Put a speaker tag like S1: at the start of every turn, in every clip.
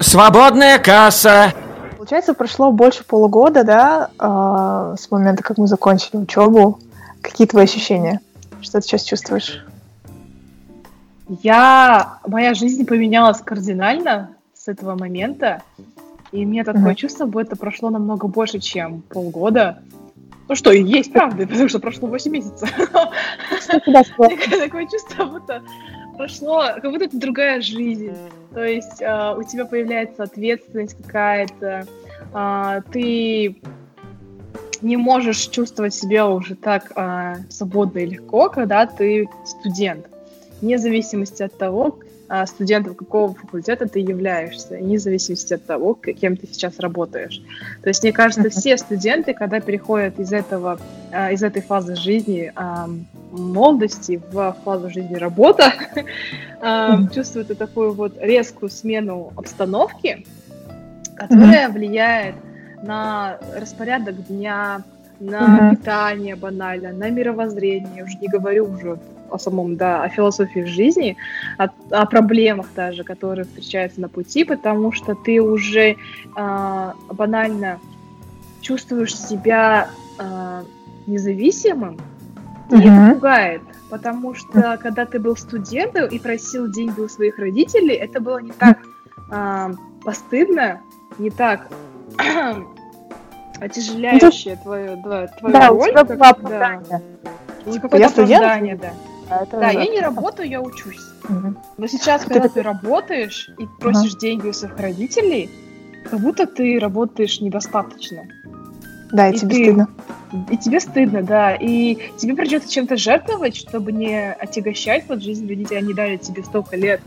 S1: Свободная касса.
S2: Получается, прошло больше полугода, да, э, с момента, как мы закончили учебу. Какие твои ощущения? Что ты сейчас чувствуешь?
S3: Я... Моя жизнь поменялась кардинально с этого момента. И мне такое mm-hmm. чувство, будто прошло намного больше, чем полгода. Ну что, и есть, правда, потому что прошло 8 месяцев. Такое чувство, будто прошло, как будто это другая жизнь. То есть э, у тебя появляется ответственность какая-то, э, ты не можешь чувствовать себя уже так э, свободно и легко, когда ты студент. Вне зависимости от того, студентом какого факультета ты являешься, вне зависимости от того, кем ты сейчас работаешь. То есть, мне кажется, все студенты, когда переходят из этого, а, из этой фазы жизни молодости в фазу жизни работа, чувствуют такую вот резкую смену обстановки, которая влияет на распорядок дня, на питание банально, на мировоззрение, уже не говорю уже о самом, да, о философии жизни, о, о проблемах даже, которые встречаются на пути, потому что ты уже э, банально чувствуешь себя э, независимым, и uh-huh. это пугает, потому что когда ты был студентом и просил деньги у своих родителей, это было не так э, постыдно, не так отяжеляющее ну, твою, да, твою да, роль. У тебя
S2: оправдание.
S3: Да. Типа я студент? да. А это да, я не работаю, я учусь. Угу. Но сейчас, когда ты работаешь и просишь угу. деньги у своих родителей, как будто ты работаешь недостаточно.
S2: Да, и, и тебе ты... стыдно.
S3: И тебе стыдно, да. И тебе придется чем-то жертвовать, чтобы не отягощать вот жизнь родителей. Они дали тебе столько лет,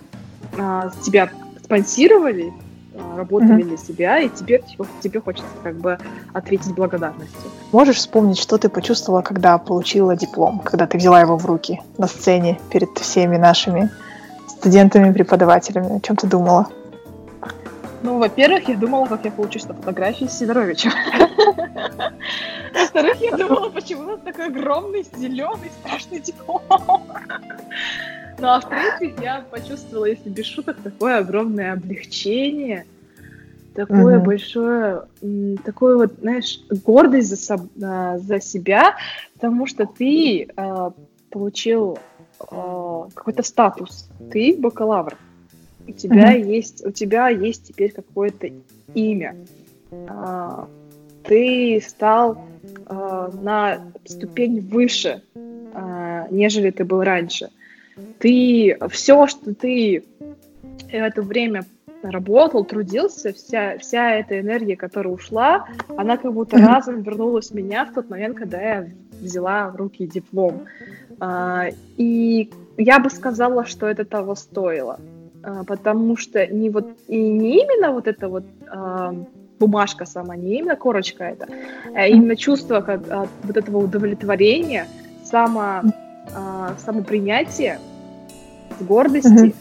S3: а, тебя спонсировали, а, работали mm-hmm. для себя, и тебе, тебе хочется как бы ответить благодарностью.
S2: Можешь вспомнить, что ты почувствовала, когда получила диплом, когда ты взяла его в руки на сцене перед всеми нашими студентами, преподавателями? О чем ты думала?
S3: Ну, во-первых, я думала, как я получусь на фотографии с Сидоровичем. Во-вторых, я думала, почему он такой огромный, зеленый, страшный диплом. Ну, а в-третьих, я почувствовала, если без шуток, такое огромное облегчение, такое угу. большое, такое вот, знаешь, гордость за, соб, а, за себя, потому что ты э, получил э, какой-то статус, ты бакалавр, у тебя угу. есть, у тебя есть теперь какое-то имя, э, ты стал э, на ступень выше, э, нежели ты был раньше ты все, что ты в это время работал, трудился, вся, вся эта энергия, которая ушла, она как будто разом вернулась в меня в тот момент, когда я взяла в руки диплом. А, и я бы сказала, что это того стоило. А, потому что не вот и не именно вот это вот а, бумажка сама, не именно корочка это, а именно чувство как, от вот этого удовлетворения, само, самопринятия, гордости. Mm-hmm.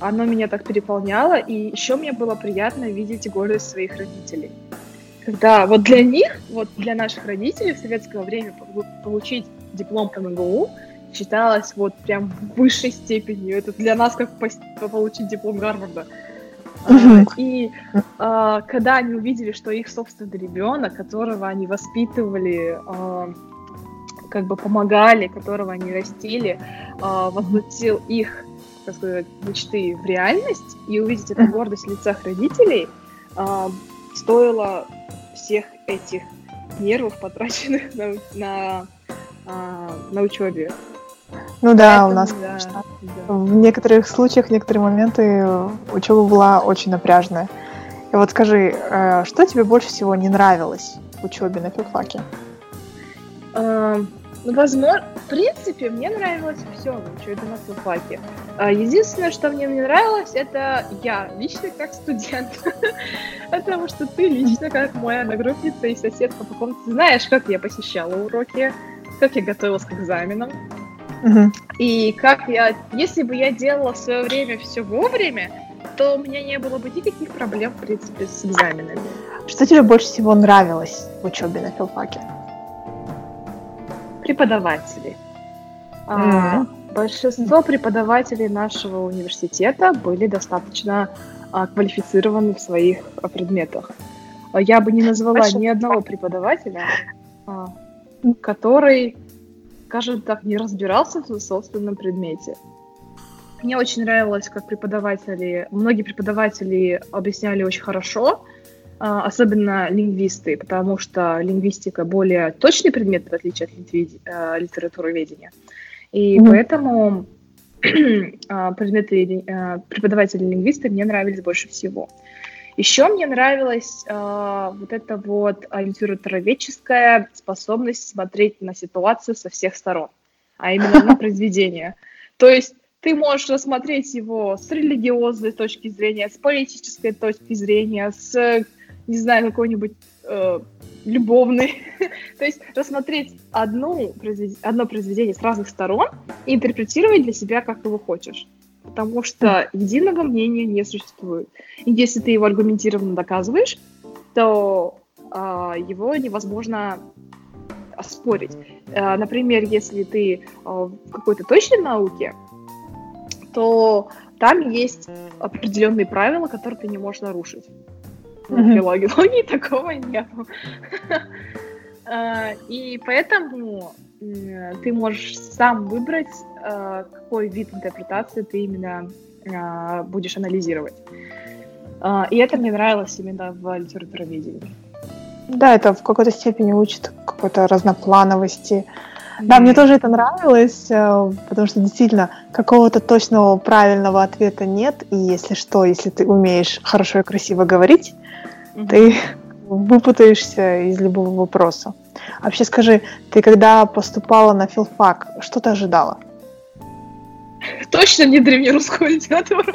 S3: Оно меня так переполняло, и еще мне было приятно видеть гордость своих родителей. Когда вот для них, вот для наших родителей в советское время получить диплом по МГУ считалось вот прям высшей степенью. Это для нас как получить диплом Гарварда. Uh-huh. И а, когда они увидели, что их собственный ребенок, которого они воспитывали, а, как бы помогали, которого они растили, а, воплотил их так сказать, мечты в реальность и увидеть эту гордость в лицах родителей э, стоило всех этих нервов, потраченных на, на, э, на учебе.
S2: Ну да, Поэтому, у нас, да, конечно, да. в некоторых случаях, в некоторые моменты учеба была очень напряжная. И вот скажи, э, что тебе больше всего не нравилось в учебе на филфаке?
S3: Э, ну, возможно, в принципе, мне нравилось все в учебе на филфаке. А, единственное, что мне не нравилось, это я, лично как студент. Потому что ты лично как моя одногруппница и соседка по комнате знаешь, как я посещала уроки, как я готовилась к экзаменам. И как я, если бы я делала в свое время все вовремя, то у меня не было бы никаких проблем, в принципе, с экзаменами.
S2: Что тебе больше всего нравилось в учебе на филфаке?
S3: Преподаватели. Mm-hmm. Большинство преподавателей нашего университета были достаточно а, квалифицированы в своих а, предметах. А Я бы не назвала
S2: Хорошо.
S3: ни одного преподавателя, а, который, скажем так, не разбирался в собственном предмете. Мне очень нравилось, как преподаватели, многие преподаватели объясняли очень хорошо, а, особенно лингвисты, потому что лингвистика более точный предмет, в отличие от литведи- э, литературоведения. И
S2: Мгм.
S3: поэтому а, предметы э, преподаватели-лингвисты мне нравились больше всего. Еще мне нравилась а, вот эта вот литературоведческая способность смотреть на ситуацию со всех сторон, а именно на произведение. То есть ты можешь рассмотреть его с религиозной точки зрения, с политической точки зрения, с, не знаю, какой-нибудь э, любовной. То есть рассмотреть одну, одно произведение с разных сторон и интерпретировать для себя, как его хочешь. Потому что единого мнения не существует. И если ты его аргументированно доказываешь, то а, его невозможно оспорить. А, например, если ты а, в какой-то точной науке, то там есть определенные правила, которые ты не можешь нарушить. В
S2: Мгм.
S3: филологии логии такого нет. И поэтому ты можешь сам выбрать, а, какой вид интерпретации ты именно а, будешь анализировать. И это мне нравилось именно в литературоведении.
S2: Да, это в какой-то степени учит какой-то разноплановости. Да, мне тоже это нравилось, э, потому что действительно какого-то точного правильного ответа нет. И если что, если ты умеешь хорошо и красиво говорить,
S3: Мгм.
S2: ты выпутаешься из любого вопроса. Вообще скажи, ты когда поступала на филфак, что ты ожидала?
S3: точно не древнерусскую литературу.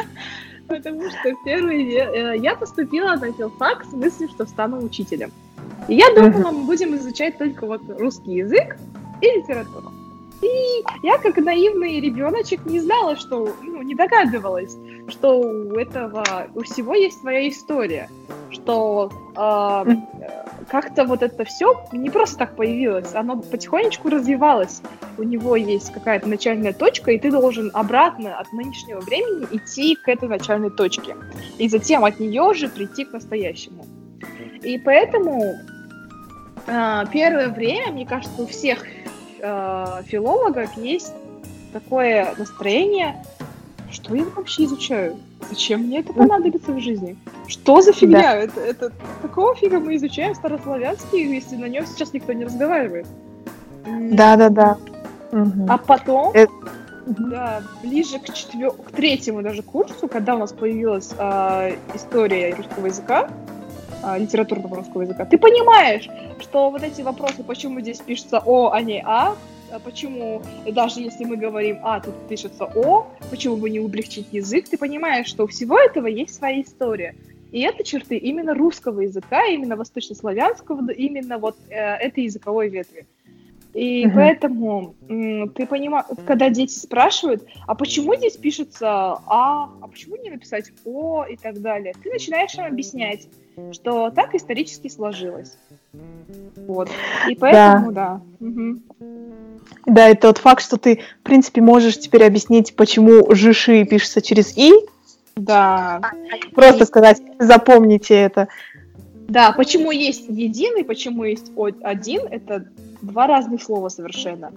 S3: Потому что первый ве- э, я поступила на филфак с мыслью, что стану учителем. И я думала, мы будем изучать только вот русский язык и литературу. И я, как наивный ребеночек, не знала, что, ну, не догадывалась, что у этого, у всего есть своя история, что а, э, как-то вот это все не просто так появилось, оно потихонечку развивалось. У него есть какая-то начальная точка, и ты должен обратно от нынешнего времени идти к этой начальной точке. И затем от нее же прийти к настоящему. И поэтому а, первое время, мне кажется, у всех а, филологов есть такое настроение, что я вообще изучаю? Зачем мне это понадобится в жизни? Что за фигня? Это, это какого фига мы изучаем старославянский, если на нем сейчас никто не разговаривает? М,
S2: Да-да-да. Мгм.
S3: А потом,
S2: Э, мгм.
S3: да, ближе к, четвер... к третьему даже курсу, когда у нас появилась а, история русского языка, а, литературного русского языка, ты понимаешь, что вот эти вопросы, почему здесь пишется О, а не а почему, даже если мы говорим А, тут пишется О, почему бы не облегчить язык, ты понимаешь, что у всего этого есть своя история. И это черты именно русского языка, именно восточнославянского, именно вот э, этой языковой ветви. И
S2: Мгм.
S3: поэтому ты понимаешь, когда дети спрашивают, а почему здесь пишется А, а почему не написать О и так далее, ты начинаешь им объяснять, что так исторически сложилось. Вот. И поэтому, да. Мгм.
S2: Да, и тот факт, что ты, в принципе, можешь теперь объяснить, почему жиши пишется через и,
S3: Да.
S2: просто сказать, запомните это.
S3: Да, почему есть единый, почему есть один, это два разных слова совершенно.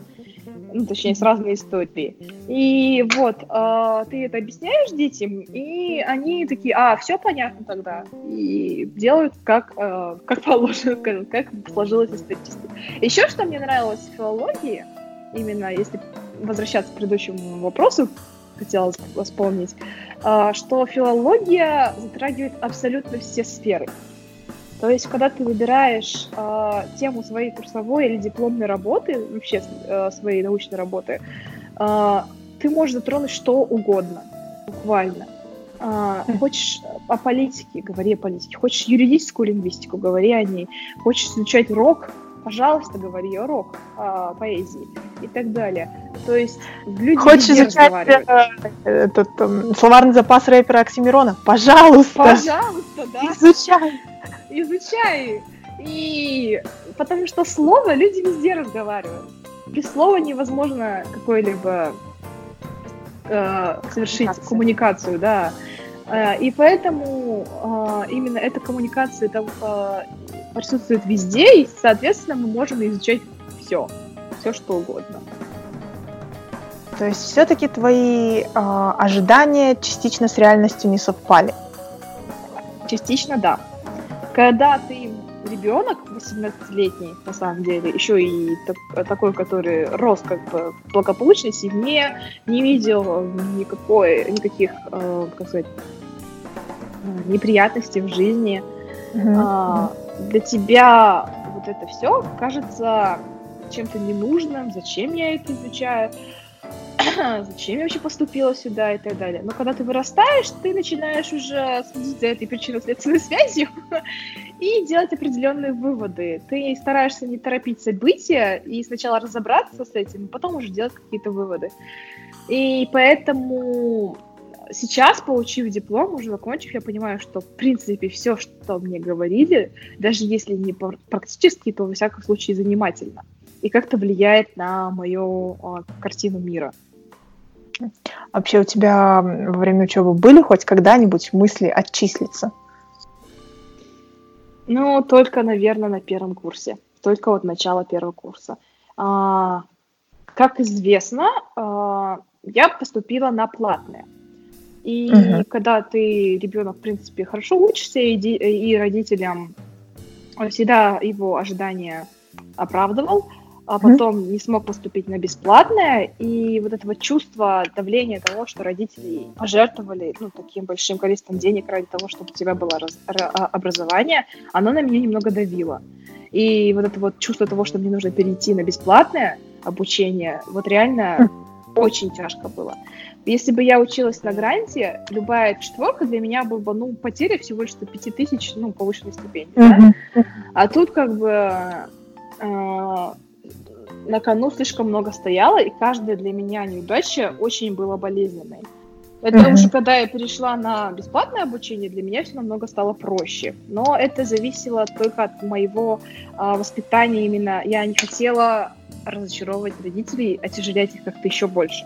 S3: Ну, точнее, с разной историей. И вот, а, ты это объясняешь детям, и они такие, а, все понятно тогда. И делают как, а, как положено, скажем, как сложилось исторически. Еще что мне нравилось в филологии, именно если возвращаться к предыдущему вопросу, хотелось вспомнить, а, что филология затрагивает абсолютно все сферы. То есть, когда ты выбираешь э, тему своей курсовой или дипломной работы, вообще э, своей научной работы, э, ты можешь затронуть что угодно, буквально. Э, хочешь о политике, говори о политике. Хочешь юридическую лингвистику, говори о ней. Хочешь изучать рок, пожалуйста, говори о рок, о поэзии и так далее. То есть люди
S2: Хочешь изучать э, этот эм, словарный запас рэпера Оксимирона? Пожалуйста,
S3: Пожалуйста, да.
S2: изучай.
S3: изучай. И потому что слово люди везде разговаривают. Без слова невозможно какой-либо э, совершить
S2: Коммуникация.
S3: коммуникацию, да. Э, и поэтому э, именно эта коммуникация там э, присутствует везде, и, соответственно, мы можем изучать все, все что угодно.
S2: То есть все-таки твои э, ожидания частично с реальностью не совпали?
S3: Частично, да. Когда ты ребенок 18-летний, на самом деле, еще и так, такой, который рос как бы в благополучной семье, не видел никакой, никаких, э, как сказать, неприятностей в жизни. Uh-huh. А, для тебя вот это все кажется чем-то ненужным, зачем я это изучаю, зачем я вообще поступила сюда и так далее. Но когда ты вырастаешь, ты начинаешь уже следить за этой причинно-следственной связью и делать определенные выводы. Ты стараешься не торопить события и сначала разобраться с этим, потом уже делать какие-то выводы. И поэтому сейчас, получив диплом, уже закончив, я понимаю, что, в принципе, все, что мне говорили, даже если не практически, то, во всяком случае, занимательно. И как-то влияет на мою а, картину мира.
S2: Вообще у тебя во время учебы были хоть когда-нибудь мысли отчислиться?
S3: Ну, только, наверное, на первом курсе. Только вот начало первого курса. А, как известно, а, я поступила на платное. И uh-huh. когда ты ребенок, в принципе, хорошо учишься, и, и родителям всегда его ожидания оправдывал, а потом mm-hmm. не смог поступить на бесплатное, и вот это вот чувство давления того, что родители пожертвовали ну, таким большим количеством денег ради того, чтобы у тебя было раз, р, а, образование, оно на меня немного давило. И вот это вот чувство того, что мне нужно перейти на бесплатное обучение, вот реально mm-hmm. очень тяжко было. Если бы я училась на гранте, любая четверка для меня была бы, ну, потеря всего лишь 5 тысяч, ну, повышенной стипендии, mm-hmm. да? А тут как бы э, на кону слишком много стояло, и каждая для меня неудача очень была болезненной. Поэтому mm-hmm. уже когда я перешла на бесплатное обучение, для меня все намного стало проще. Но это зависело только от моего а, воспитания именно. Я не хотела разочаровывать родителей, отяжелять их как-то еще больше.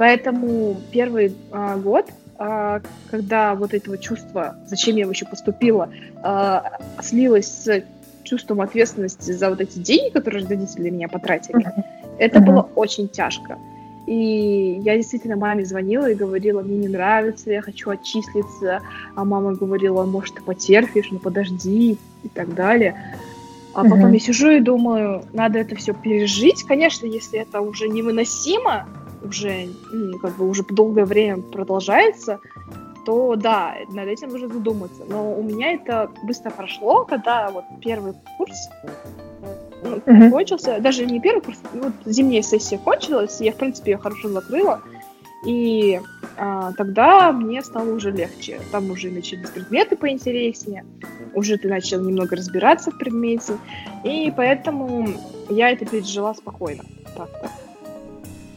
S3: Поэтому первый а, год, а, когда вот этого чувства, зачем я вообще поступила, а, слилось с чувством ответственности за вот эти деньги, которые родители меня потратили, uh-huh. это uh-huh. было очень тяжко. И я действительно маме звонила и говорила, мне не нравится, я хочу отчислиться. А мама говорила, может, ты потерпишь, ну подожди и так далее. А потом я сижу и думаю, надо это все пережить. Конечно, если это уже невыносимо, уже ну, как бы уже долгое время продолжается, то да, над этим нужно задуматься. Но у меня это быстро прошло, когда вот первый курс ну, uh-huh. кончился, даже не первый курс, вот зимняя сессия кончилась, я, в принципе, ее хорошо закрыла, и а, тогда мне стало уже легче. Там уже начались предметы поинтереснее, уже ты начал немного разбираться в предмете, и поэтому я это пережила спокойно, так-то,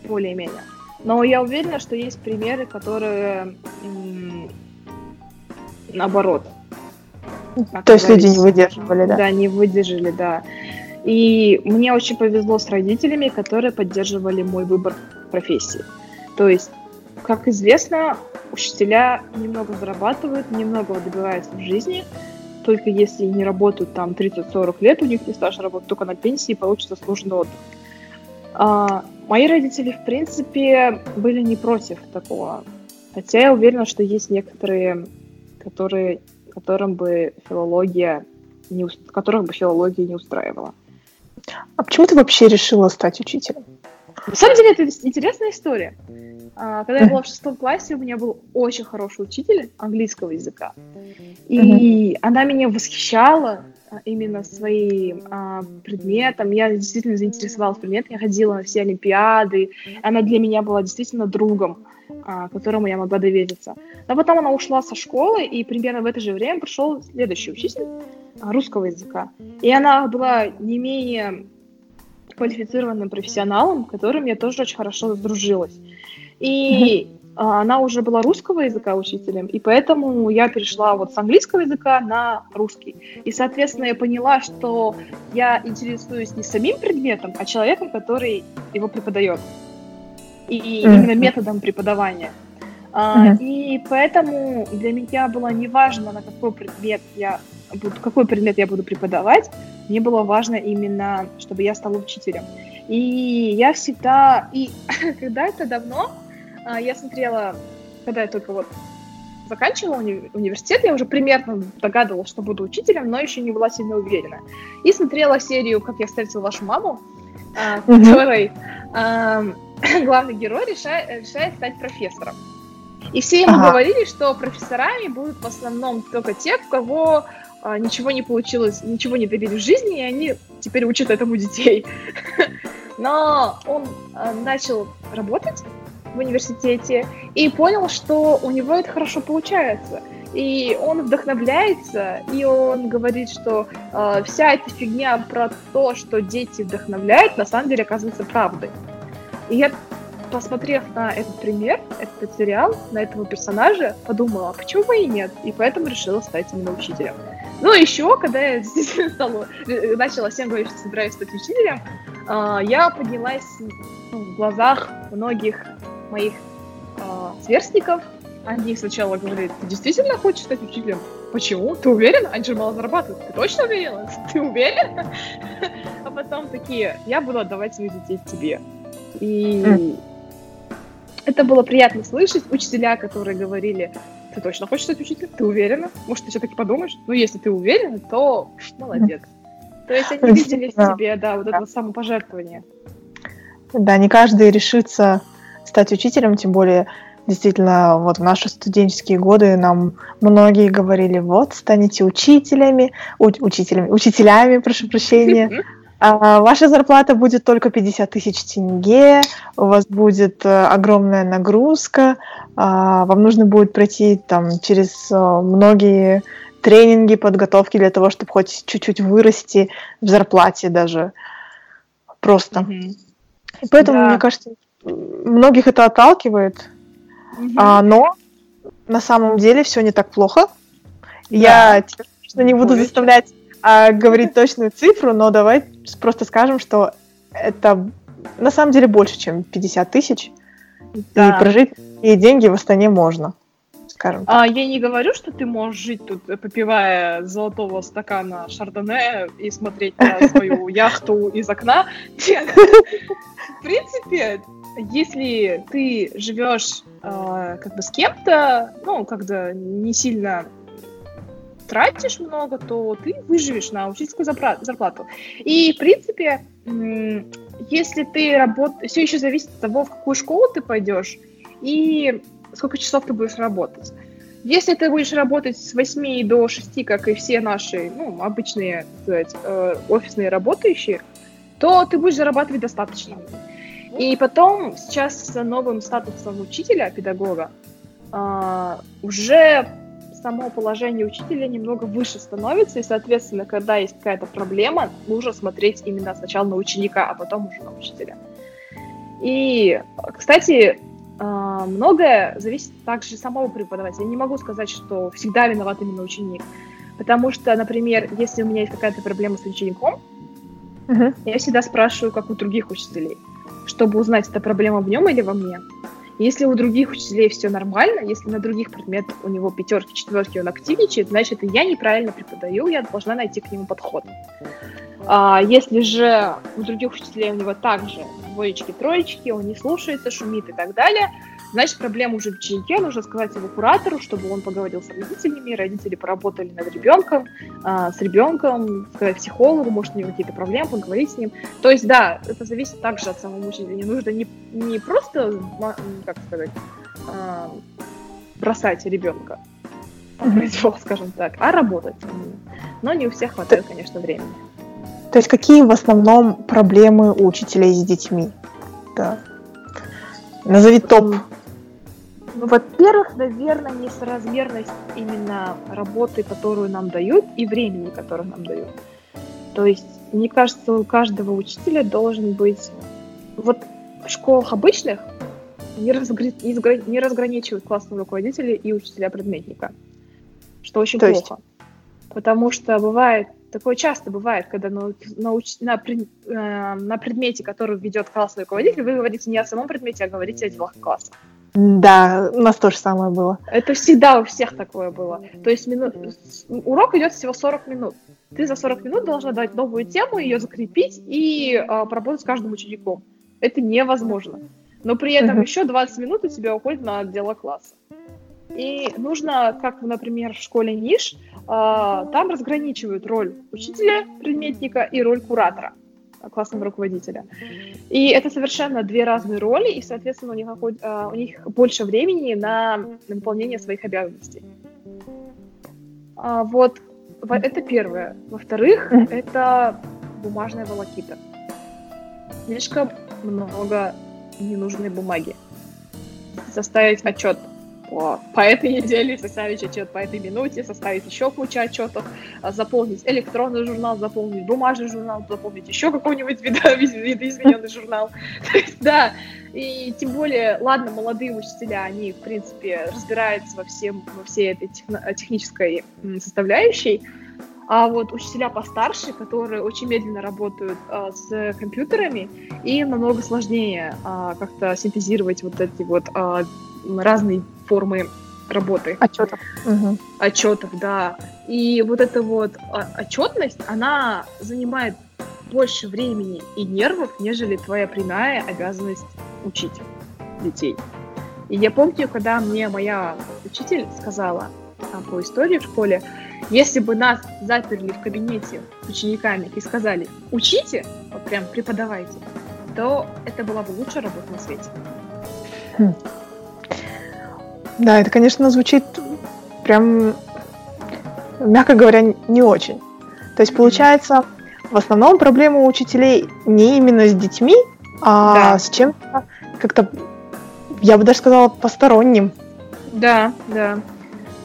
S3: более-менее. Но я уверена, что есть примеры, которые наоборот.
S2: То есть люди не выдерживали, да?
S3: Да, не выдержали, да. И мне очень повезло с родителями, которые поддерживали мой выбор профессии. То есть, как известно, учителя немного зарабатывают, немного добиваются в жизни, только если не работают там 30-40 лет, у них не стаж работать только на пенсии, получится сложный отдых. А, мои родители, в принципе, были не против такого. Хотя я уверена, что есть некоторые которые, которым бы филология не, которых бы филология не устраивала.
S2: А почему ты вообще решила стать учителем?
S3: На самом деле, это интересная история. А, когда я была в шестом классе, у меня был очень хороший учитель английского языка. И она меня восхищала именно своим а, предметом. Я действительно заинтересовалась предметом. Я ходила на все олимпиады. Она для меня была действительно другом. А, которому я могла довериться. Но потом она ушла со школы, и примерно в это же время пришел следующий учитель а, русского языка. И она была не менее квалифицированным профессионалом, которым я тоже очень хорошо сдружилась. И а, она уже была русского языка учителем, и поэтому я перешла вот с английского языка на русский. И, соответственно, я поняла, что я интересуюсь не самим предметом, а человеком, который его преподает и mm-hmm. именно методом преподавания. А, И поэтому для меня было неважно, на какой предмет я буду, какой предмет я буду преподавать, мне было важно именно, чтобы я стала учителем. И я всегда, и когда это давно, а, я смотрела, когда я только вот заканчивала уни- университет, я уже примерно догадывалась, что буду учителем, но еще не была сильно уверена. И смотрела серию «Как я встретила вашу маму», а, в которой а, главный герой решает, решает стать профессором. И все ему
S2: Ага.
S3: говорили, что профессорами будут в основном только те, у кого а, ничего не получилось, ничего не добились в жизни, и они теперь учат этому детей. Но он а, начал работать в университете и понял, что у него это хорошо получается. И он вдохновляется, и он говорит, что э, вся эта фигня про то, что дети вдохновляют, на самом деле оказывается правдой. И я, посмотрев на этот пример, этот сериал, на этого персонажа, подумала, а почему бы и нет? И поэтому решила стать именно учителем. Ну, еще, когда я стала, э, начала всем говорить, что собираюсь стать учителем, а, я поднялась ну, в глазах многих моих а, сверстников. Они сначала говорили, ты действительно хочешь стать учителем? Почему? Ты уверен? Они же мало зарабатывают. Ты точно уверена? Ты уверен? А потом такие, я буду отдавать своих детей тебе. И это было приятно слышать. Учителя, которые говорили, ты точно хочешь стать учителем? Ты уверена? Может, ты все-таки подумаешь? Ну, если ты уверена, то молодец. То есть они видели в тебе, да, вот это самопожертвование.
S2: Да, не каждый решится стать учителем, тем более действительно вот в наши студенческие годы нам многие говорили, вот, станете учителями, у- учителями, учителями, прошу прощения, а ваша зарплата будет только 50 тысяч тенге, у вас будет э, огромная нагрузка, а, вам нужно будет пройти там через э, многие тренинги, подготовки для того, чтобы хоть чуть-чуть вырасти в зарплате даже. Просто.
S3: Мгм.
S2: И поэтому,
S3: Да.
S2: мне кажется, многих это отталкивает,
S3: Мгм.
S2: а, но на самом деле все не так плохо.
S3: Да.
S2: Я теперь, конечно, не буду
S3: Ой.
S2: заставлять а, говорить точную цифру, но давай просто скажем, что это на самом деле больше, чем 50 тысяч,
S3: Да.
S2: и прожить и деньги в Астане можно, скажем так.
S3: А, я не говорю, что ты можешь жить тут, э, попивая золотого стакана шардоне и смотреть на свою яхту из окна. Нет. В принципе, если ты живешь э, как бы с кем-то, ну, когда не сильно тратишь много, то ты выживешь на учительскую зарплату. И, в принципе, если ты работаешь... Все еще зависит от того, в какую школу ты пойдешь и сколько часов ты будешь работать. Если ты будешь работать с 8 до 6, как и все наши, ну, обычные, сказать, э, офисные работающие, то ты будешь зарабатывать достаточно. И потом сейчас с новым статусом учителя, педагога, а, уже само положение учителя немного выше становится, и, соответственно, когда есть какая-то проблема, нужно смотреть именно сначала на ученика, а потом уже на учителя. И, кстати, а, многое зависит также от самого преподавателя. Я не могу сказать, что всегда виноват именно ученик. Потому что, например, если у меня есть какая-то проблема с учеником,
S2: Мгм.
S3: я всегда спрашиваю, как у других учителей, чтобы узнать, это проблема в нем или во мне. Если у других учителей все нормально, если на других предметах у него пятерки, четверки, он активничает, значит, и я неправильно преподаю, я должна найти к нему подход. А если же у других учителей у него также двоечки, троечки, он не слушается, шумит и так далее, значит, проблема уже в ученике, нужно сказать его куратору, чтобы он поговорил с родителями, родители поработали над ребенком, а, с ребенком, сказать психологу, может, у него какие-то проблемы, поговорить с ним. То есть, да, это зависит также от самого учителя. Не нужно не, не просто, как сказать, а, бросать ребенка произвол, скажем так, а работать. Но не у всех хватает, конечно, времени.
S2: То есть какие в основном проблемы у учителей с детьми? Да. Назови топ.
S3: Ну, во-первых, наверное, несоразмерность именно работы, которую нам дают, и времени, которое нам дают. То есть, мне кажется, у каждого учителя должен быть... Вот в школах обычных не, разгр- не сгра- не разграничивают классного руководителя и учителя-предметника, что очень
S2: То есть?
S3: плохо. Потому что бывает, такое часто бывает, когда на, на, уч- на пред- э, на предмете, который ведет классный руководитель, вы говорите не о самом предмете, а говорите о делах класса.
S2: Да, у нас то же самое было.
S3: Это всегда у всех такое было. То есть мину... урок идет всего 40 минут. Ты за 40 минут должна дать новую тему, ее закрепить и э, поработать с каждым учеником. Это невозможно. Но при этом еще 20 минут у тебя уходит на отдела класса. И нужно, как, например, в школе НИШ, э, там разграничивают роль учителя, предметника и роль куратора классного руководителя. И это совершенно две разные роли, и, соответственно, у них, а, у них больше времени на, на выполнение своих обязанностей. А, вот, это первое. Во-вторых, это бумажная волокита. Слишком много ненужной бумаги. Составить отчет по, этой неделе, составить отчет по этой минуте, составить еще кучу отчетов, а, заполнить электронный журнал, заполнить бумажный журнал, заполнить еще какой-нибудь видоизмененный журнал. То есть, да, и тем более, ладно, молодые учителя, они, в принципе, разбираются во, всем, во всей этой технической составляющей, а вот учителя постарше, которые очень медленно работают а, с компьютерами, им намного сложнее а, как-то синтезировать вот эти вот а, разные формы работы.
S2: Отчетов. Угу.
S3: Отчетов, да. И вот эта вот а, отчетность, она занимает больше времени и нервов, нежели твоя прямая обязанность учить детей. И я помню, когда мне моя учитель сказала а, по истории в школе, если бы нас заперли в кабинете с учениками и сказали «учите», вот прям преподавайте, то это была бы лучшая работа на свете.
S2: Да, это, конечно, звучит прям, мягко говоря, не очень. То есть, получается, в основном проблема у учителей не именно с детьми, а да. с чем-то как-то, я бы даже сказала, посторонним.
S3: Да, да.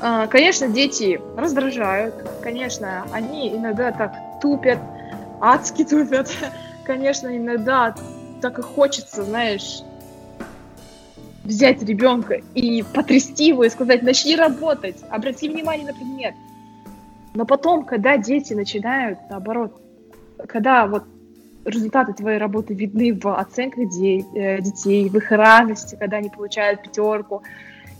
S3: А, конечно, дети раздражают, конечно, они иногда так тупят, адски тупят. Конечно, иногда так и хочется, знаешь, взять ребенка и потрясти его и сказать, начни работать, обрати внимание на предмет. Но потом, когда дети начинают, наоборот, когда вот результаты твоей работы видны в оценках де- э, детей, в их радости, когда они получают пятерку,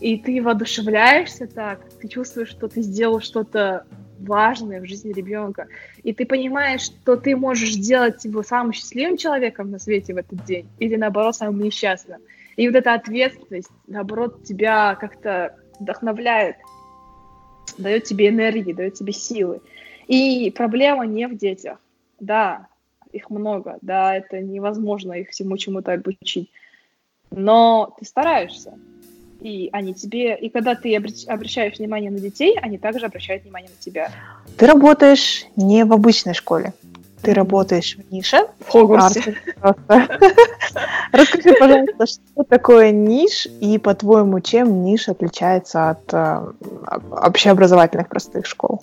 S3: и ты воодушевляешься так, ты чувствуешь, что ты сделал что-то важное в жизни ребенка, и ты понимаешь, что ты можешь сделать его самым счастливым человеком на свете в этот день, или наоборот, самым несчастным. И вот эта ответственность, наоборот, тебя как-то вдохновляет, дает тебе энергии, дает тебе силы. И проблема не в детях. Да, их много, да, это невозможно их всему чему-то обучить. Но ты стараешься, и они тебе, и когда ты обращаешь внимание на детей, они также обращают внимание на тебя.
S2: Ты работаешь не в обычной школе, ты работаешь в нише.
S3: В Хогвартсе.
S2: Расскажи, пожалуйста, что такое ниш и, по-твоему, чем ниш отличается от э, общеобразовательных простых школ?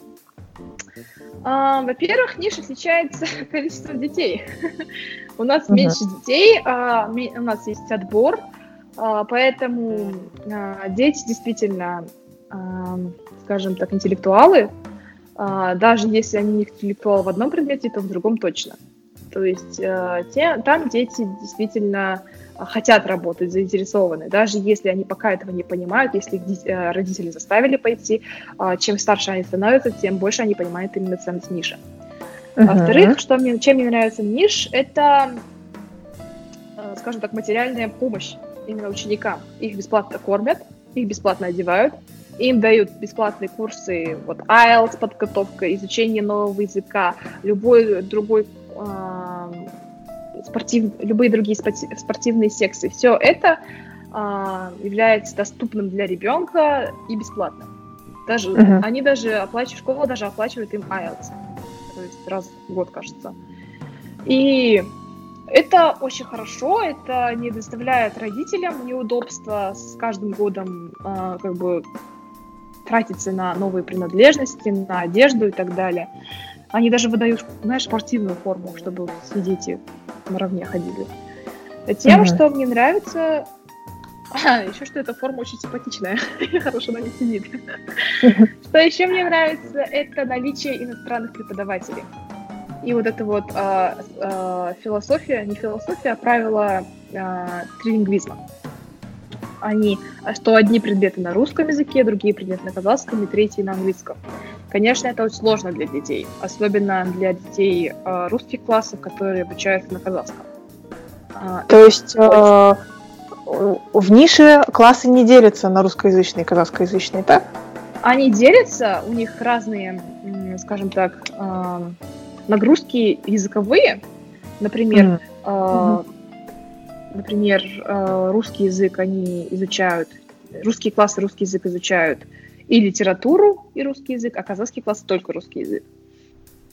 S3: А, во-первых, ниш отличается количеством детей. у нас меньше детей, а, у нас есть отбор, а, поэтому дети действительно, скажем так, интеллектуалы, даже если они интеллектуал в одном предмете, то в другом точно. То есть э, те, там дети действительно хотят работать, заинтересованы, даже если они пока этого не понимают, если их э, родители заставили пойти, а, чем старше они становятся, тем больше они понимают именно ценность ниши. Uh-huh. Во-вторых, что мне, чем мне нравится ниш, это, э, скажем так, материальная помощь именно ученикам. Их бесплатно кормят, их бесплатно одевают, им дают бесплатные курсы, вот IELTS подготовка, изучение нового языка, любой другой э, спортив, любые другие спортивные секции. Все это э, является доступным для ребенка и бесплатно. Даже uh-huh. они даже оплачивают, школа даже оплачивает им IELTS, то есть раз в год, кажется. И это очень хорошо, это не доставляет родителям неудобства с каждым годом, э, как бы тратиться на новые принадлежности, на одежду и так далее. Они даже выдают, знаешь, спортивную форму, чтобы все дети наравне ходили. Тем, mm что мне нравится, а, еще что эта форма очень симпатичная, хорошо на ней сидит. Что еще мне нравится, это наличие иностранных преподавателей. И вот эта вот э, э, философия, не философия, а правила э, трилингвизма. Они, что одни предметы на русском языке, другие предметы на казахском и третьи на английском. Конечно, это очень сложно для детей, особенно для детей э, русских классов, которые обучаются на казахском.
S2: А, то есть э, в нише классы не делятся на русскоязычные и казахскоязычные, так?
S3: Они делятся, у них разные, скажем так, э, нагрузки языковые. Например, mm-hmm. э, например, э, русский язык они изучают, русские классы русский язык изучают и литературу, и русский язык, а казахский класс только русский язык.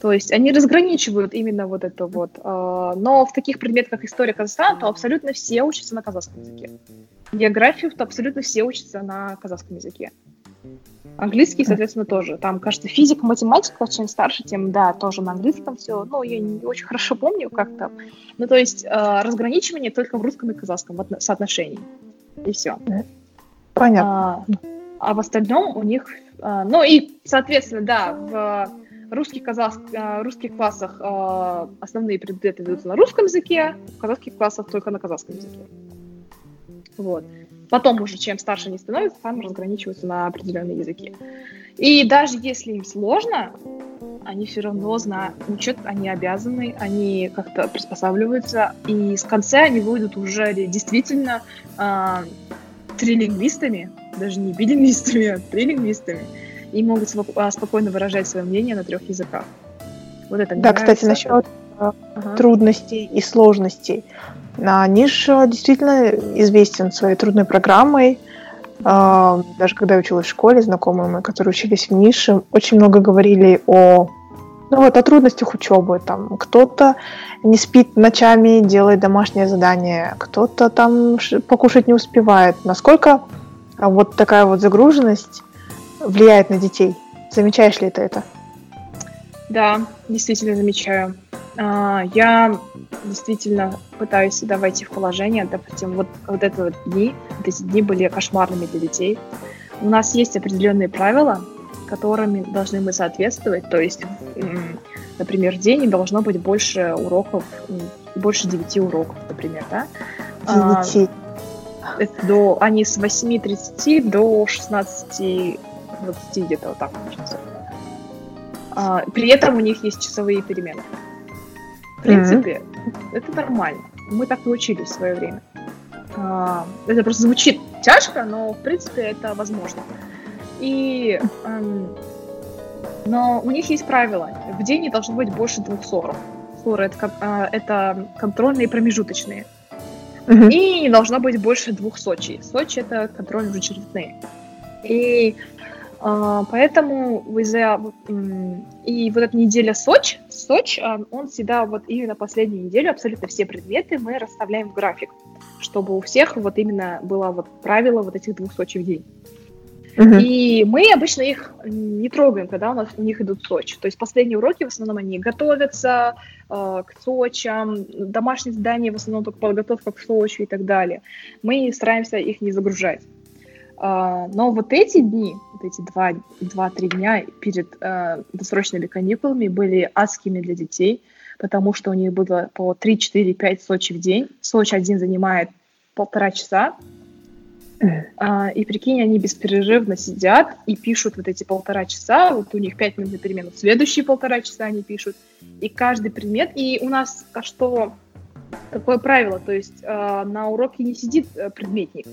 S3: То есть они разграничивают именно вот это вот. Э, но в таких предметах, как история Казахстана, то абсолютно все учатся на казахском языке. Географию, то абсолютно все учатся на казахском языке. Английский, соответственно, тоже. Там, кажется, физика, математика, чем старше, тем, да, тоже на английском все. Ну, я не очень хорошо помню, как там. Ну, то есть э, разграничивание только в русском и казахском соотношении. И все.
S2: Понятно.
S3: А, а в остальном у них... А, ну, и, соответственно, да, в русских, казах, а, русских классах а, основные предметы ведутся на русском языке, в казахских классах только на казахском языке. Вот. Потом уже, чем старше они становятся, там разграничиваются на определенные языки. И даже если им сложно, они все равно знают, учат, они обязаны, они как-то приспосабливаются, и с конца они выйдут уже действительно э, трилингвистами, даже не билингвистами, а трилингвистами, и могут а, спокойно выражать свое мнение на трех языках.
S2: Вот это Да, кстати, насчет э, ага. трудностей и сложностей. А, Ниш действительно известен своей трудной программой. А, даже когда я училась в школе, знакомые мои, которые учились в Нише, очень много говорили о ну вот, о трудностях учебы. Там кто-то не спит ночами, делает домашнее задание, кто-то там покушать не успевает. Насколько вот такая вот загруженность влияет на детей? Замечаешь ли ты это?
S3: Да, действительно замечаю. А, я действительно пытаюсь всегда войти в положение, допустим, вот, вот это вот дни, вот эти дни были кошмарными для детей. У нас есть определенные правила, которыми должны мы соответствовать, то есть, например, в день должно быть больше уроков, больше 9 уроков, например, да?
S2: 9.
S3: А, это до, они с 8.30 до 16.20 где-то вот так. А, при этом у них есть часовые перемены. В принципе, mm-hmm. это нормально. Мы так научились в свое время. А, это просто звучит тяжко, но в принципе это возможно. И эм, но у них есть правило. В день не должно быть больше двух ссоров. Ссоры это, э, это контрольные и промежуточные. Uh-huh. И не должно быть больше двух Сочи. Сочи это контрольные уже. И поэтому из-за и вот эта неделя Соч, Соч, а, он всегда вот именно последнюю неделю абсолютно все предметы мы расставляем в график, чтобы у всех вот именно было вот правило вот этих двух Сочи в день. Uh-huh. И мы обычно их не трогаем, когда у нас у них идут Сочи. То есть последние уроки в основном они готовятся э, к Сочам, домашние задания в основном только подготовка к Сочи и так далее. Мы стараемся их не загружать. А, но вот эти дни, вот эти два, два-три дня перед э, досрочными каникулами были адскими для детей, потому что у них было по 3, 4, 5 Сочи в день. Сочи один занимает полтора часа. А, и прикинь, они бесперерывно сидят и пишут вот эти полтора часа. Вот у них пять минут на перемену. Следующие полтора часа они пишут. И каждый предмет. И у нас а что такое правило, то есть э, на уроке не сидит э, предметник,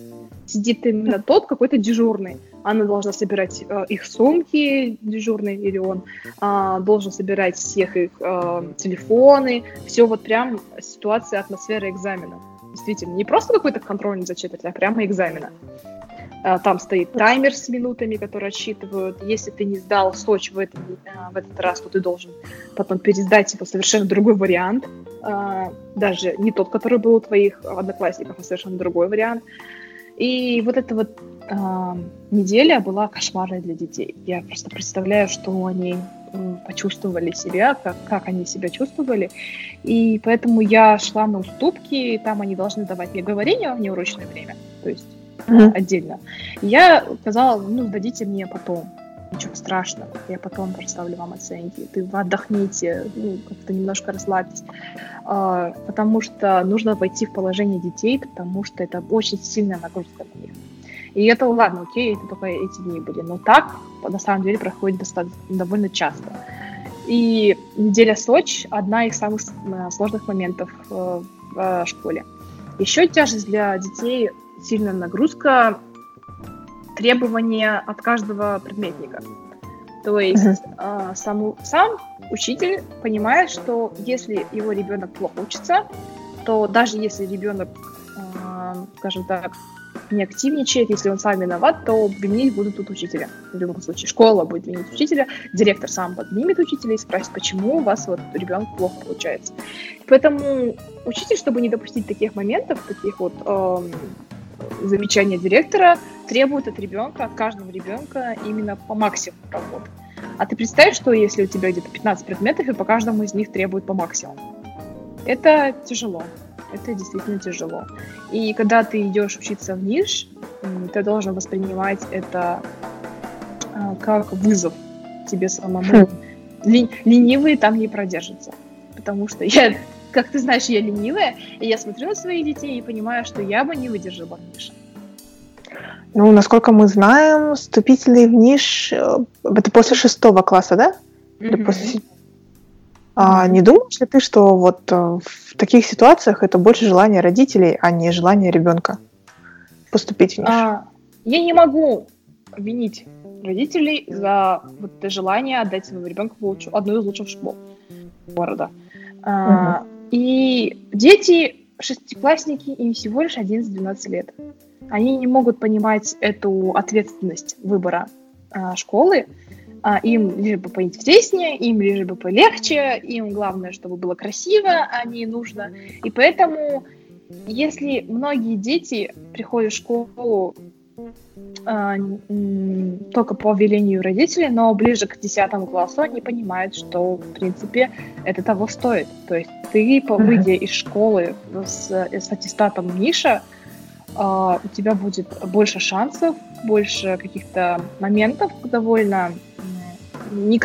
S3: сидит именно тот какой-то дежурный. Она должна собирать э, их сумки, дежурный или он, э, должен собирать всех их э, телефоны, все вот прям ситуация, атмосфера экзамена. Действительно, не просто какой-то контрольный зачет, а прямо экзамена. А, там стоит таймер с минутами, которые отсчитывают. Если ты не сдал Сочи в, этом, в этот раз, то ты должен потом пересдать типа, совершенно другой вариант. А, даже не тот, который был у твоих одноклассников, а совершенно другой вариант. И вот эта вот э, неделя была кошмарной для детей. Я просто представляю, что они почувствовали себя, как, как они себя чувствовали. И поэтому я шла на уступки, там они должны давать мне говорение в неурочное время. То есть mm-hmm. отдельно. Я сказала, ну, сдадите мне потом. Ничего страшного, я потом представлю вам оценки. Ты отдохните, ну, как-то немножко расслабьтесь. А, потому что нужно войти в положение детей, потому что это очень сильная нагрузка на них. И это, ладно, окей, это только эти дни были. Но так, на самом деле, проходит достаточно, довольно часто. И неделя Сочи – одна из самых э, сложных моментов э, в э, школе. Еще тяжесть для детей – сильная нагрузка, требования от каждого предметника. То есть uh-huh. сам, сам учитель понимает, что если его ребенок плохо учится, то даже если ребенок, скажем так, не активничает, если он сам виноват, то винить будут тут учителя. В любом случае, школа будет винить учителя, директор сам поднимет учителя и спросит, почему у вас вот ребенок плохо получается. Поэтому учитель, чтобы не допустить таких моментов, таких вот эм, замечания директора, требует от ребенка, от каждого ребенка именно по максимуму работы. А ты представь, что если у тебя где-то 15 предметов, и по каждому из них требует по максимуму. Это тяжело это действительно тяжело. И когда ты идешь учиться в ниш, ты должен воспринимать это а, как вызов тебе самому. Хм. Ли, ленивые там не продержатся. Потому что я, как ты знаешь, я ленивая, и я смотрю на своих детей и понимаю, что я бы не выдержала в нише.
S2: Ну, насколько мы знаем, вступительный в ниш э, это после шестого класса, да? Или mm-hmm. после а не думаешь ли ты, что вот э, в таких ситуациях это больше желание родителей, а не желание ребенка поступить в них? А,
S3: я не могу винить родителей за вот это желание отдать своего ребенка в лучшую, одну из лучших школ города. Угу. А, и дети, шестиклассники, им всего лишь 11-12 лет. Они не могут понимать эту ответственность выбора а, школы, а, им лишь бы поинтереснее, им лишь бы полегче, им главное, чтобы было красиво, а не нужно. И поэтому, если многие дети приходят в школу только по велению родителей, но ближе к 10 классу они понимают, что, в принципе, это того стоит. То есть ты, выйдя из школы с, с аттестатом Миша, Uh, у тебя будет больше шансов, больше каких-то моментов довольно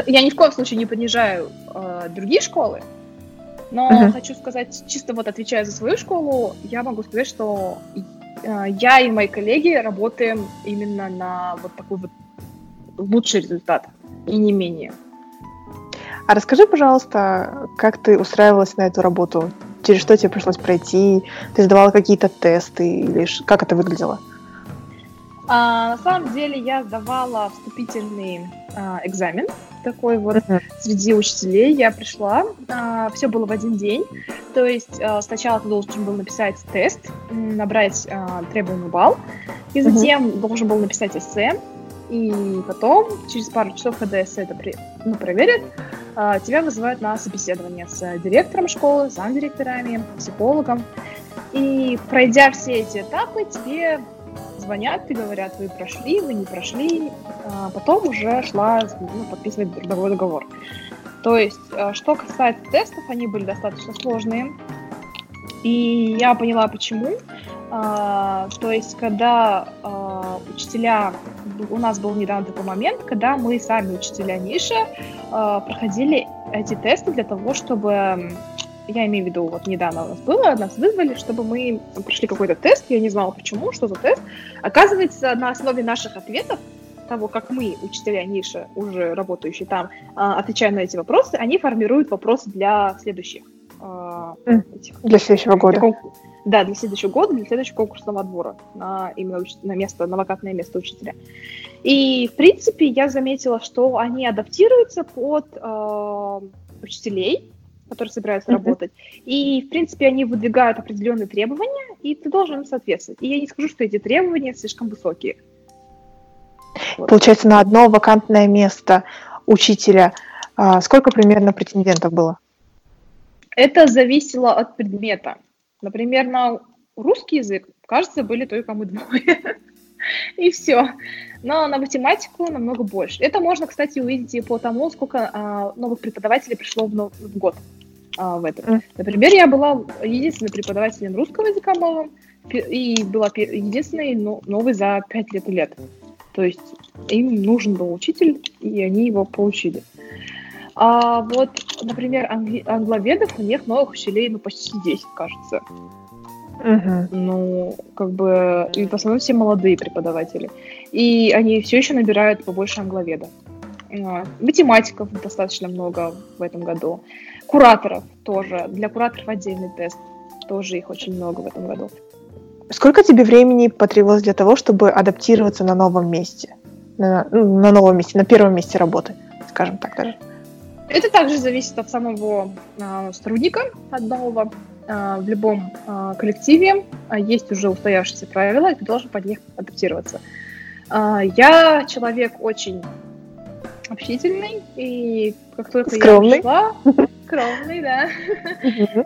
S3: я ни в коем случае не понижаю э, другие школы, но uh-huh. хочу сказать, чисто вот отвечая за свою школу, я могу сказать, что я и мои коллеги работаем именно на вот такой вот лучший результат, и не менее.
S2: А расскажи, пожалуйста, как ты устраивалась на эту работу? Через что тебе пришлось пройти? Ты сдавала какие-то тесты? Или как это выглядело?
S3: А, на самом деле я сдавала вступительный а, экзамен такой вот uh-huh. среди учителей. Я пришла, а, все было в один день. То есть а, сначала ты должен был написать тест, набрать а, требуемый балл, и затем uh-huh. должен был написать эссе. И потом, через пару часов, когда эссе это при, ну, проверят, а, тебя вызывают на собеседование с директором школы, замдиректорами, психологом. И пройдя все эти этапы, тебе звонят и говорят, вы прошли, вы не прошли. А потом уже шла ну, подписывать трудовой договор. То есть, э, что касается тестов, они были достаточно сложные. И я поняла, почему. А, то есть, когда а, учителя... У нас был недавно такой момент, когда мы сами, учителя Ниши, а, проходили эти тесты для того, чтобы я имею в виду, вот недавно у нас было, нас вызвали, чтобы мы прошли какой-то тест, я не знала почему, что за тест. Оказывается, на основе наших ответов, того, как мы, учителя Ниши, уже работающие там, а, отвечаем на эти вопросы, они формируют вопросы для следующих.
S2: А, этих, для следующего года. Для
S3: да, для следующего года, для следующего конкурсного отбора на именно на место, на вакантное место учителя. И, в принципе, я заметила, что они адаптируются под э, учителей, которые собираются mm-hmm. работать. И, в принципе, они выдвигают определенные требования, и ты должен им соответствовать. И я не скажу, что эти требования слишком высокие.
S2: Вот. Получается, на одно вакантное место учителя а, сколько примерно претендентов было?
S3: Это зависело от предмета. Например, на русский язык, кажется, были только мы двое. И все. Но на математику намного больше. Это можно, кстати, увидеть и по тому, сколько а, новых преподавателей пришло в, в год а, в этом. Например, я была единственным преподавателем русского языка новым, и была единственной новой за пять лет лет. То есть им нужен был учитель, и они его получили. А вот, например, англи- англоведов, у них новых учителей ну, почти 10, кажется.
S2: Мгм.
S3: Ну, как бы, и в основном все молодые преподаватели. И они все еще набирают побольше англоведов. А, Математиков достаточно много в этом году. Кураторов тоже. Для кураторов отдельный тест. Тоже их очень много в этом году.
S2: Сколько тебе времени потребовалось для того, чтобы адаптироваться на новом месте? На, ну, на новом месте, на первом месте работы, скажем так даже.
S3: Это также зависит от самого а, сотрудника, от нового. А, в любом а, коллективе есть уже устоявшиеся правила, и ты должен под них адаптироваться. А, я человек очень общительный, и как только
S2: Скромный.
S3: я пришла... Скромный, да.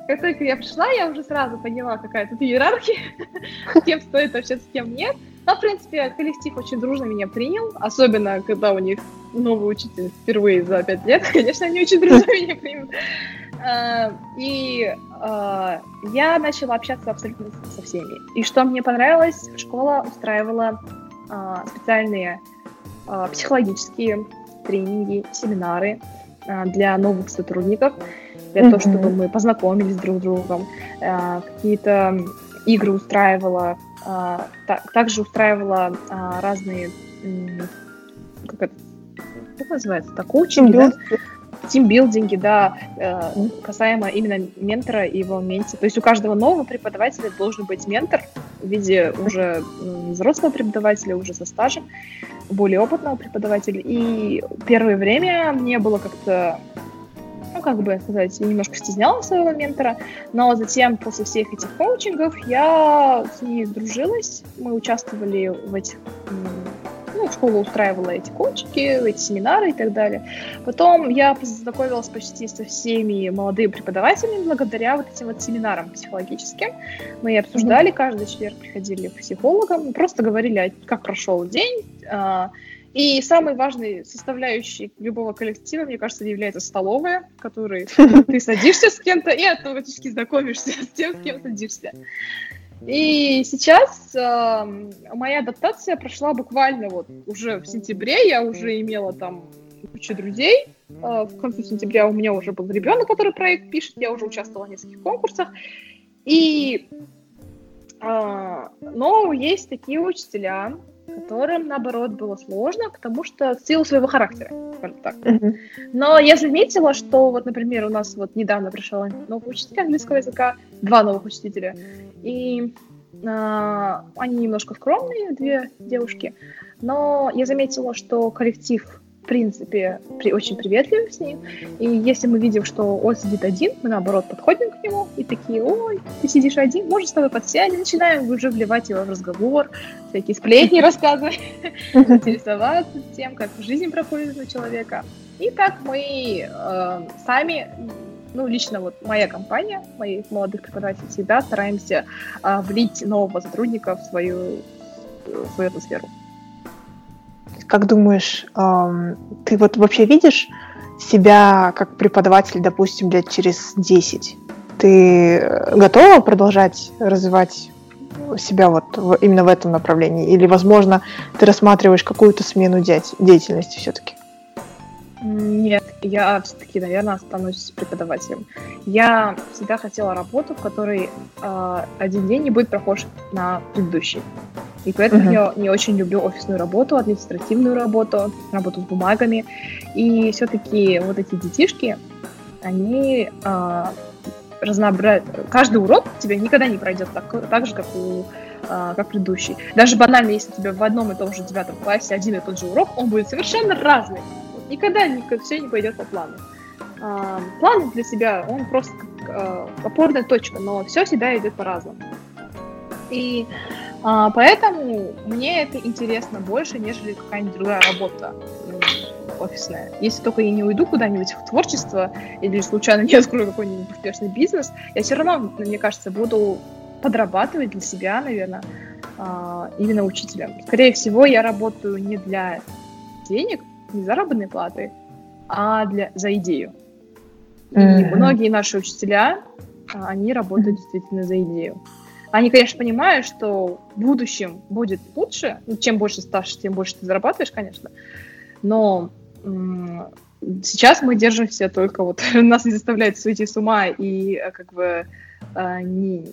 S3: Как только я пришла, я уже сразу поняла, какая тут иерархия, с кем стоит общаться, с кем нет. Но, в принципе, коллектив очень дружно меня принял, особенно когда у них новый учитель впервые за пять лет. Конечно, они очень дружно меня примут. А, И а, я начала общаться абсолютно со всеми. И что мне понравилось, школа устраивала а, специальные а, психологические тренинги, семинары а, для новых сотрудников, для того,
S2: Мгм.
S3: чтобы мы познакомились друг с другом, а, какие-то игры устраивала, та- также устраивала разные, как это, как называется, так, коучинги, да? Тимбилдинги, да, э, касаемо именно ментора и его менти. То есть у каждого нового преподавателя должен быть ментор в виде уже взрослого преподавателя, уже со стажем, более опытного преподавателя. И первое время мне было как-то, ну, как бы сказать, я немножко стеснялась своего ментора, но затем после всех этих коучингов я с ней сдружилась, мы участвовали в этих ну, школа устраивала эти коучинги, эти семинары и так далее. Потом я познакомилась почти со всеми молодыми преподавателями благодаря вот этим вот семинарам психологическим. Мы обсуждали, каждый четверг приходили к психологам, просто говорили, а как прошел день. а, И самой важной составляющей любого коллектива, мне кажется, является столовая, в которой ты садишься с кем-то и автоматически знакомишься с тем, с кем садишься. И сейчас эм, моя адаптация прошла буквально вот уже в сентябре. Я уже имела там кучу друзей. Э, в конце сентября у меня уже был ребенок, который проект пишет. Я уже участвовала в нескольких конкурсах. И э, но есть такие учителя, которым наоборот было сложно, потому что в силу своего характера, скажем так. Но я заметила, что вот, например, у нас вот недавно пришел новый учитель английского языка, два новых учителя, и а, они немножко скромные, две девушки, но я заметила, что коллектив принципе при, очень приветливый с ним, и если мы видим, что он сидит один, мы наоборот подходим к нему и такие, ой, ты сидишь один, может с тобой подсядем, начинаем уже вливать его в разговор, всякие сплетни рассказывать, интересоваться тем, как жизнь проходит у человека. И так мы э, сами, ну, лично вот моя компания, моих молодых преподавателей, всегда стараемся э, влить нового сотрудника в свою, в свою атмосферу.
S2: Как думаешь, ты вот вообще видишь себя как преподаватель, допустим, лет через 10? Ты э, готова продолжать развивать себя вот именно в этом направлении? Или, возможно, ты рассматриваешь какую-то смену деятельности все-таки?
S3: Нет, я все-таки, наверное, останусь преподавателем. Я всегда хотела работу, в которой э, один день не будет похож на предыдущий. И поэтому
S2: Мгм.
S3: я не очень люблю офисную работу, административную работу, работу с бумагами. И все-таки вот эти детишки, они э, разнообра- Каждый урок тебя никогда не пройдет так, так же, как у а, как предыдущий. Даже банально, если у тебя в одном и том же девятом классе один и тот же урок, он будет совершенно разный. Вот Никогда все не пойдет по плану. А, план для себя, он просто как опорная точка, но все всегда идет по-разному. И а, поэтому мне это интересно больше, нежели какая-нибудь другая работа офисная. Если только я не уйду куда-нибудь в творчество или случайно не открою какой-нибудь успешный бизнес, я все равно, мне кажется, буду подрабатывать для себя, наверное, а, именно учителем. Скорее всего, я работаю не для денег, не заработной платы, а для, за идею. И
S2: Мгм.
S3: многие наши учителя, а, они работают действительно за идею. Они, конечно, понимают, что в будущем будет лучше. Ну, чем больше стаж, тем больше ты зарабатываешь, конечно. Но м, сейчас мы держимся только вот... Нас не заставляют сойти с ума и э, как бы э, не,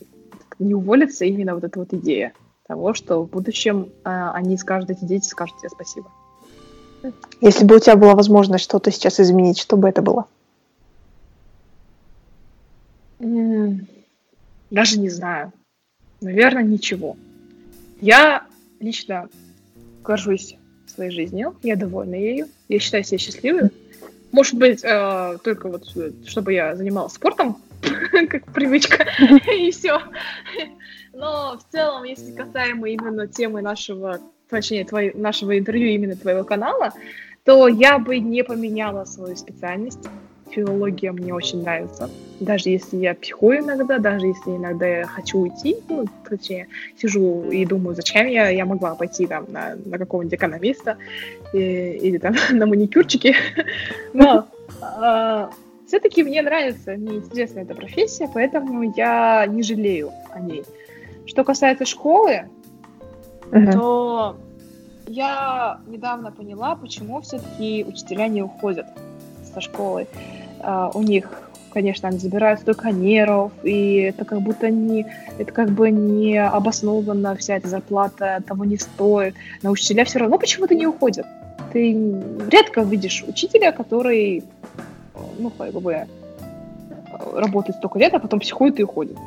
S3: не уволиться, именно вот эта вот идея того, что в будущем э, они скажут, эти дети скажут тебе спасибо.
S2: Если бы у тебя была возможность что-то сейчас изменить, что бы это было?
S3: Даже не знаю. Наверное, ничего. Я лично горжусь своей жизнью, я довольна ею, я считаю себя счастливой. Может быть, э, только вот, чтобы я занималась спортом, как привычка, и все. Но в целом, если касаемо именно темы нашего, точнее, твоей, нашего интервью, именно твоего канала, то я бы не поменяла свою специальность филология мне очень нравится. Даже если я психую иногда, даже если иногда я хочу уйти, ну, точнее, сижу и думаю, зачем я, я могла пойти там на, на какого-нибудь экономиста и, или там на маникюрчики. Но э, все-таки мне нравится, мне интересна эта профессия, поэтому я не жалею о ней. Что касается школы, uh-huh. то я недавно поняла, почему все-таки учителя не уходят со школы. Uh, у них, конечно, они забирают столько нервов, и это как будто не, это как бы не обоснованно, вся эта зарплата того не стоит. Но учителя все равно почему-то не уходят. Ты редко видишь учителя, который, ну, как бы, работает столько лет, а потом психует и уходит.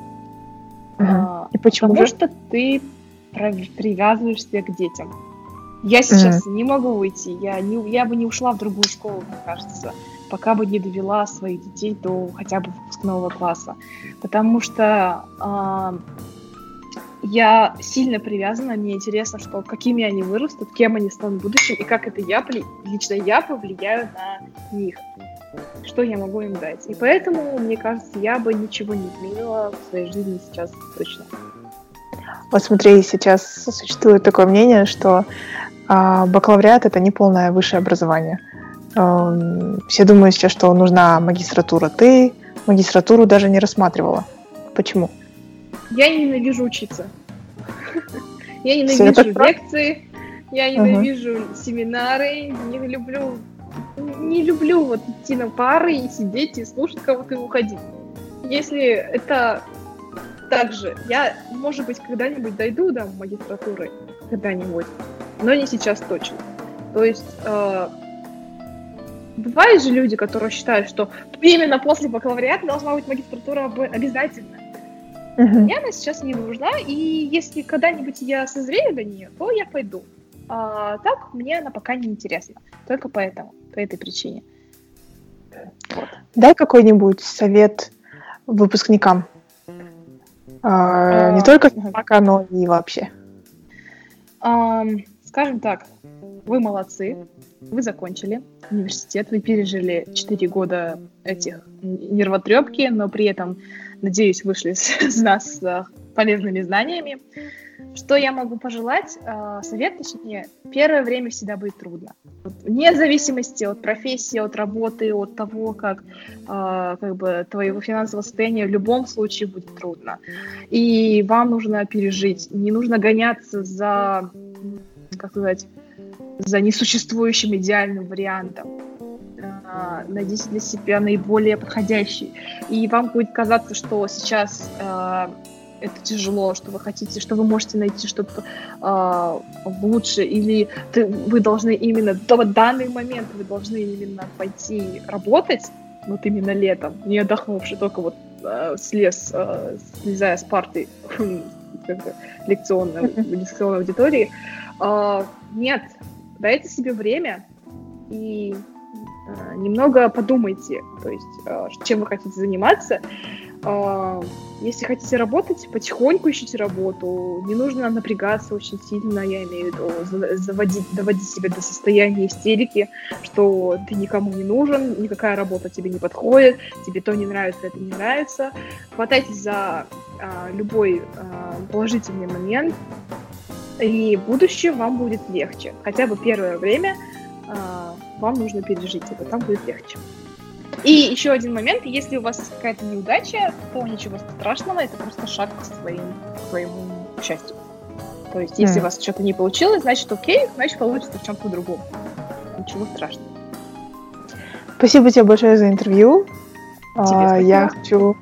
S2: Uh-huh. А, и почему
S3: Потому же? что ты привязываешься к детям. Я сейчас uh-huh. не могу уйти, я, не, я бы не ушла в другую школу, мне кажется пока бы не довела своих детей до хотя бы выпускного класса. Потому что э, я сильно привязана, мне интересно, что какими они вырастут, кем они станут в будущем, и как это я, лично я повлияю на них. Что я могу им дать. И поэтому, мне кажется, я бы ничего не изменила в своей жизни сейчас точно.
S2: Вот смотри, сейчас существует такое мнение, что э, бакалавриат это не полное высшее образование. Эм, все думают сейчас, что нужна магистратура. Ты магистратуру даже не рассматривала. Почему?
S3: Я ненавижу учиться. Я ненавижу лекции, я ненавижу семинары, не люблю не люблю вот идти на пары и сидеть и слушать кого-то и уходить. Если это так же, я, может быть, когда-нибудь дойду до магистратуры, когда-нибудь, но не сейчас точно. То есть э, бывают же люди, которые считают, что именно после бакалавриата должна быть магистратура обязательно. Uh-huh. Мне она сейчас не нужна, и если когда-нибудь я созрею до нее, то я пойду. А так мне она пока не интересна. Только поэтому, по этой причине.
S2: Вот. Дай какой-нибудь совет выпускникам. А, а, не только пока, но и вообще.
S3: А, скажем так, вы молодцы, вы закончили университет, вы пережили 4 года этих нервотрепки, но при этом, надеюсь, вышли с нас с полезными знаниями. Что я могу пожелать? А, совет, точнее, первое время всегда будет трудно. Вне зависимости от профессии, от работы, от того, как, а, как бы твоего финансового состояния, в любом случае будет трудно. И вам нужно пережить. Не нужно гоняться за, как сказать, за несуществующим идеальным вариантом. А, найдите для себя наиболее подходящий. И вам будет казаться, что сейчас э, это тяжело, что вы хотите, что вы можете найти что-то э, лучше, или ты, вы должны именно в данный момент вы должны именно пойти работать, вот именно летом, не отдохнувши, только вот э, слез, э, слезая с парты лекционной, лекционной аудитории. Э, нет, дайте себе время и э, немного подумайте, то есть, э, чем вы хотите заниматься. Э, если хотите работать, потихоньку ищите работу. Не нужно напрягаться очень сильно, я имею в виду, заводить, доводить себя до состояния истерики, что ты никому не нужен, никакая работа тебе не подходит, тебе то не нравится, это не нравится. Хватайтесь за э, любой э, положительный момент, и в будущем вам будет легче. Хотя бы первое время э, вам нужно пережить это, там будет легче. И еще один момент, если у вас какая-то неудача, то ничего страшного, это просто шаг к, своим, к своему счастью. То есть, если mm. у вас что-то не получилось, значит, окей, значит, получится в чем-то другом. Ничего страшного.
S2: Спасибо тебе большое за интервью.
S3: Тебе а,
S2: я хочу,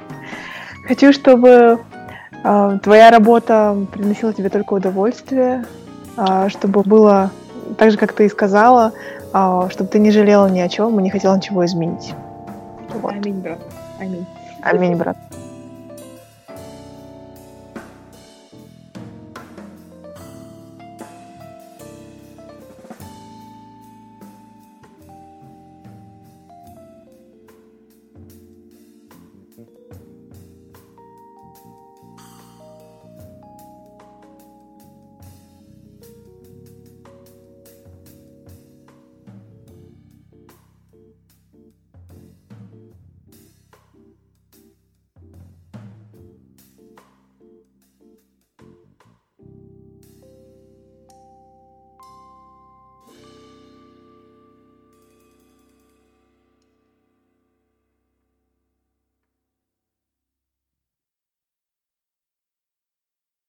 S2: хочу, чтобы твоя работа приносила тебе только удовольствие, а, чтобы было так же, как ты и сказала, а, чтобы ты не жалела ни о чем и не хотела ничего изменить.
S3: Вот. Аминь, брат. Аминь.
S2: Аминь, брат.